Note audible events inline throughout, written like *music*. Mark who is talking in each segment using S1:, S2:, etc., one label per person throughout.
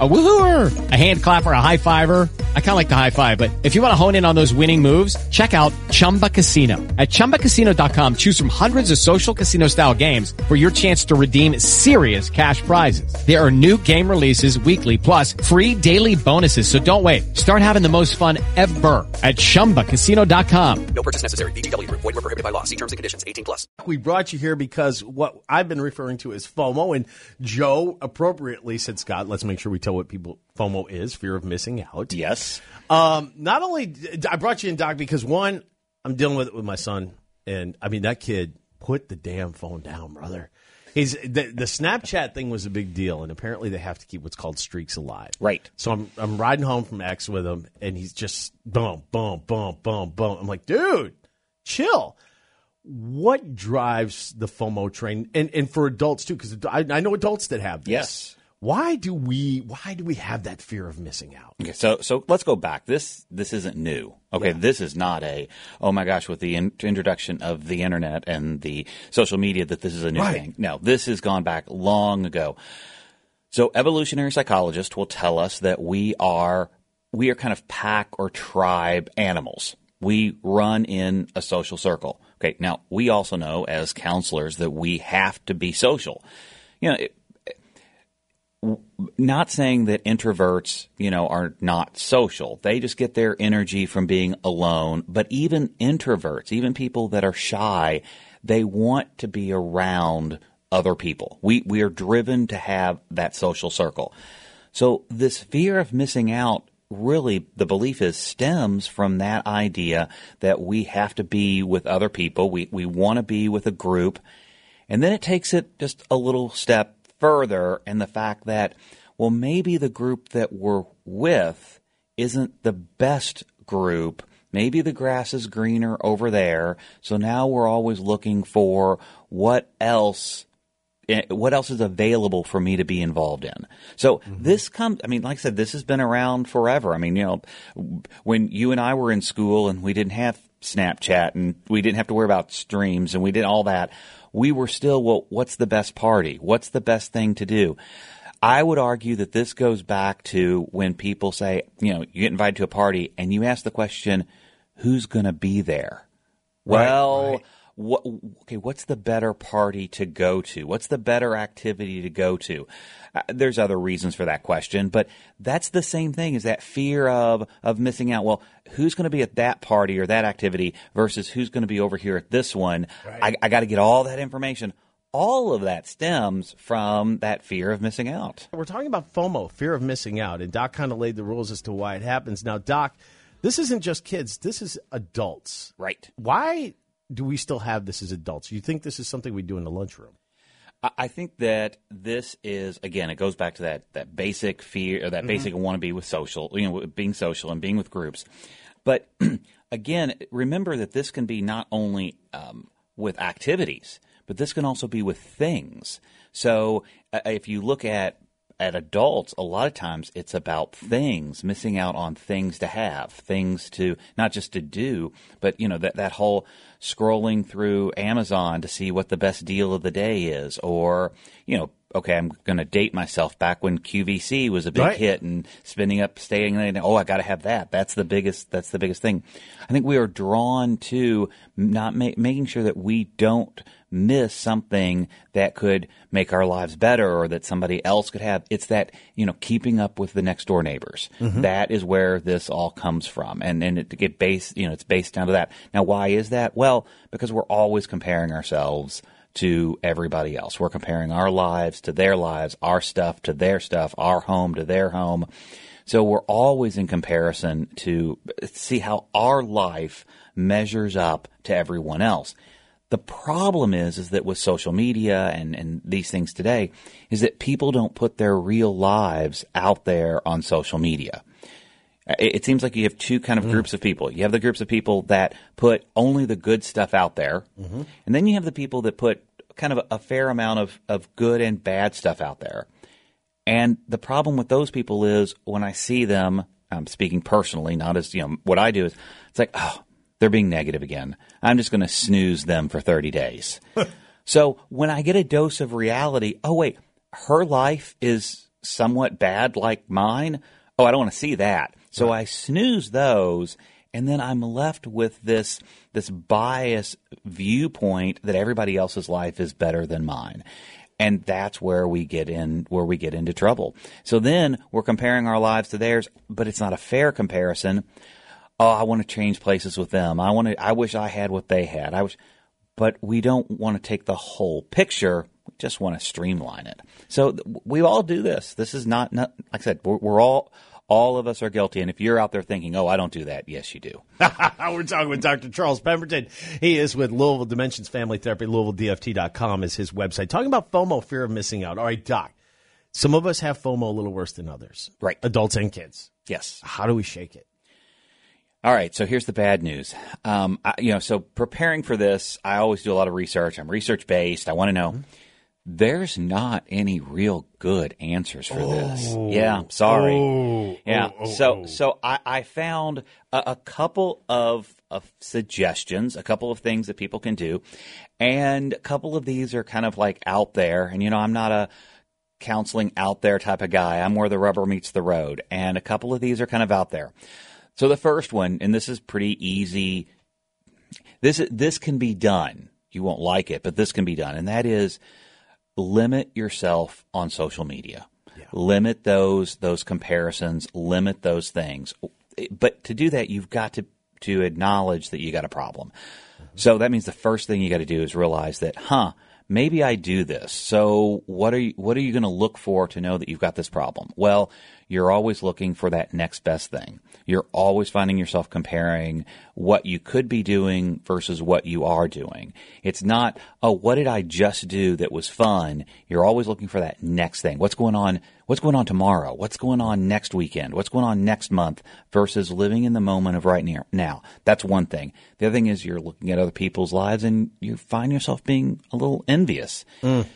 S1: A woohooer, a hand clapper, a high fiver. I kind of like the high five, but if you want to hone in on those winning moves, check out Chumba Casino. At ChumbaCasino.com, choose from hundreds of social casino style games for your chance to redeem serious cash prizes. There are new game releases weekly, plus free daily bonuses. So don't wait. Start having the most fun ever at ChumbaCasino.com.
S2: No purchase necessary. VGW Group. Void were prohibited by law. See terms and conditions. 18 plus.
S3: We brought you here because what I've been referring to as FOMO, and Joe appropriately said, Scott, let's make sure we tell what people FOMO is, fear of missing out.
S4: Yes.
S3: Um, not only I brought you in, Doc, because one, I'm dealing with it with my son, and I mean that kid put the damn phone down, brother. He's the, the Snapchat thing was a big deal, and apparently they have to keep what's called streaks alive.
S4: Right.
S3: So I'm I'm riding home from X with him, and he's just boom, boom, boom, boom, boom. I'm like, dude, chill. What drives the FOMO train, and and for adults too? Because I, I know adults that have this.
S4: Yes.
S3: Why do we Why do we have that fear of missing out?
S4: Okay, so so let's go back. This this isn't new. Okay, this is not a oh my gosh with the in- introduction of the internet and the social media that this is a new
S3: Right.
S4: thing. No, this has gone back long ago. So evolutionary psychologists will tell us that we are we are kind of pack or tribe animals. We run in a social circle. Okay, now we also know as counselors that we have to be social. You know, it, not saying that introverts, you know, are not social. They just get their energy from being alone. But even introverts, even people that are shy, they want to be around other people. We we are driven to have that social circle. So this fear of missing out really the belief is stems from that idea that we have to be with other people. We we want to be with a group. And then it takes it just a little step further in the fact that, well, maybe the group that we're with isn't the best group. Maybe the grass is greener over there. So now we're always looking for what else eh, what else is available for me to be involved in. So this comes, I mean, like I said, this has been around forever. I mean, you know, when you and I were in school and we didn't have Snapchat and we didn't have to worry about streams and we did all that, we were still, well, what's the best party? What's the best thing to do? I would argue that this goes back to when people say, you know, you get invited to a party and you ask the question, who's going to be there? Well, what, okay, what's the better party to go to? What's the better activity to go to? Uh, there's other reasons for that question, but that's the same thing as that fear of of missing out. Well, who's going to be at that party or that activity versus who's going to be over here at this one? I, I got to get all that information. All of that stems from that fear of missing out.
S3: We're talking about FOMO, fear of missing out, and Doc kind of laid the rules as to why it happens. Now, Doc, this isn't just kids; this is adults.
S4: Right.
S3: Why do we still have this as adults? You think this is something we do in the lunchroom?
S4: I- think that this is again. It goes back to that that basic fear, or that basic want to be with social, you know, being social and being with groups. But *clears throat* again, remember that this can be not only um, with activities, but this can also be with things. So uh, if you look at at adults, a lot of times it's about things, missing out on things to have, things to not just to do, but you know that that whole scrolling through Amazon to see what the best deal of the day is, or you know, okay, I'm going to date myself back when QVC was a big
S3: Right.
S4: hit and spending up, staying. Oh, I got to have that. That's the biggest. That's the biggest thing. I think we are drawn to not ma- making sure that we don't miss something that could make our lives better or that somebody else could have. It's that, you know, keeping up with the next door neighbors. Mm-hmm. That is where this all comes from. And, and it, get based, you know, it's based down to that. Now, why is that? Well, because we're always comparing ourselves to everybody else. We're comparing our lives to their lives, our stuff to their stuff, our home to their home. So we're always in comparison to see how our life measures up to everyone else. The problem is, is that with social media and, and these things today, is that people don't put their real lives out there on social media. It, it seems like you have two kind of groups of people. You have the groups of people that put only the good stuff out there, and then you have the people that put kind of a, a fair amount of, of good and bad stuff out there. And the problem with those people is when I see them, I'm speaking personally, not as you know what I do is it's like, oh, they're they're being negative again. I'm just going to snooze them for 30 days. *laughs* so when I get a dose of reality, oh, wait, her life is somewhat bad like mine. Oh, I don't want to see that. So I snooze those and then I'm left with this this bias viewpoint that everybody else's life is better than mine. And that's where we get in where we get into trouble. So then we're comparing our lives to theirs, but it's not a fair comparison. Oh, I want to change places with them. I want to I wish I had what they had. I wish but we don't want to take the whole picture. We just want to streamline it. So we all do this. This is not, not like I said, we're, we're all all of us are guilty. And if you're out there thinking, "Oh, I don't do that," yes, you do. *laughs*
S3: We're talking with Dr. Charles Pemberton. He is with Louisville Dimensions Family Therapy. LouisvilleDFT.com is his website. Talking about FOMO, fear of missing out. All right, Doc. Some of us have FOMO a little worse than others.
S4: Right.
S3: Adults and kids.
S4: Yes.
S3: How do we shake it?
S4: All right, so here's the bad news. Um, I, you know, so preparing for this, I always do a lot of research. I'm research based. I want to know. There's not any real good answers for this. Oh. Yeah, sorry. Oh, yeah, oh, so so I, I found a, a couple of, of suggestions, a couple of things that people can do, and a couple of these are kind of like out there. And you know, I'm not a counseling out there type of guy. I'm where the rubber meets the road, and a couple of these are kind of out there. So the first one, and this is pretty easy. This this can be done. You won't like it, but this can be done, and that is limit yourself on social media. Limit those those comparisons. Limit those things. But to do that, you've got to to acknowledge that you got a problem. Mm-hmm. So that means the first thing you got to do is realize that, huh? Maybe I do this. So what are you what are you going to look for to know that you've got this problem? Well, you're always looking for that next best thing. You're always finding yourself comparing what you could be doing versus what you are doing. It's not, oh, what did I just do that was fun? You're always looking for that next thing. What's going on? What's going on tomorrow? What's going on next weekend? What's going on next month versus living in the moment of right near now? That's one thing. The other thing is you're looking at other people's lives and you find yourself being a little envious. Mm.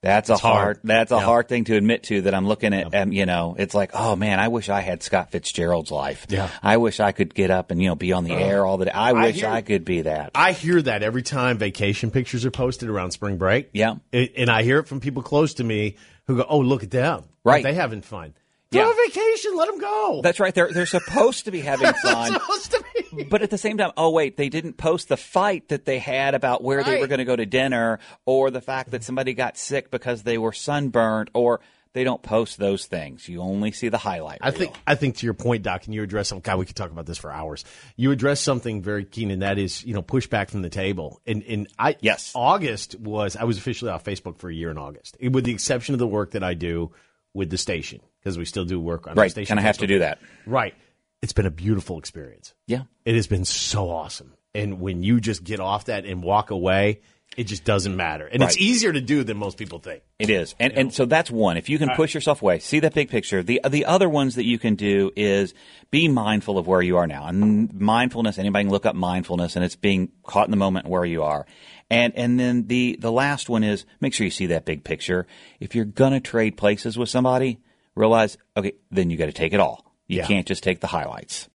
S4: That's a hard,
S3: hard.
S4: That's a
S3: Yeah.
S4: hard thing to admit to. That I'm looking at. Um, you know, it's like, oh man, I wish I had Scott Fitzgerald's life.
S3: Yeah.
S4: I wish I could get up and you know be on the air all the day. I wish
S3: hear-
S4: I could be that.
S3: I hear that every time vacation pictures are posted around spring break.
S4: Yeah.
S3: And and I hear it from people close to me who go, oh, look at them.
S4: Right.
S3: They having fun. They're
S4: Yeah.
S3: on vacation. Let them go.
S4: That's right. They're they're supposed to be having *laughs* fun.
S3: supposed to be.
S4: But at the same time, oh wait, they didn't post the fight that they had about where they were going to go to dinner, or the fact that somebody got sick because they were sunburned, or they don't post those things. You only see the highlight.
S3: I
S4: reel.
S3: think I think to your point, Doc, and you address some God, we could talk about this for hours. You address something very keen, and that is, you know, pushback from the table. And and I
S4: Yes.
S3: August was I was officially off Facebook for a year in August, with the exception of the work that I do with the station because we still do work on the
S4: right.
S3: station.
S4: Kind of have to do that.
S3: Right. It's been a beautiful experience.
S4: Yeah.
S3: It has been so awesome. And when you just get off that and walk away, it just doesn't matter. And it's easier to do than most people think.
S4: It is, and and so that's one. If you can push yourself away, see that big picture. The the other ones that you can do is be mindful of where you are now. And mindfulness, anybody can look up mindfulness, and it's being caught in the moment where you are. And and then the the last one is make sure you see that big picture. If you're gonna trade places with somebody, realize okay, then you got to take it all. You
S3: Yeah.
S4: can't just take the highlights.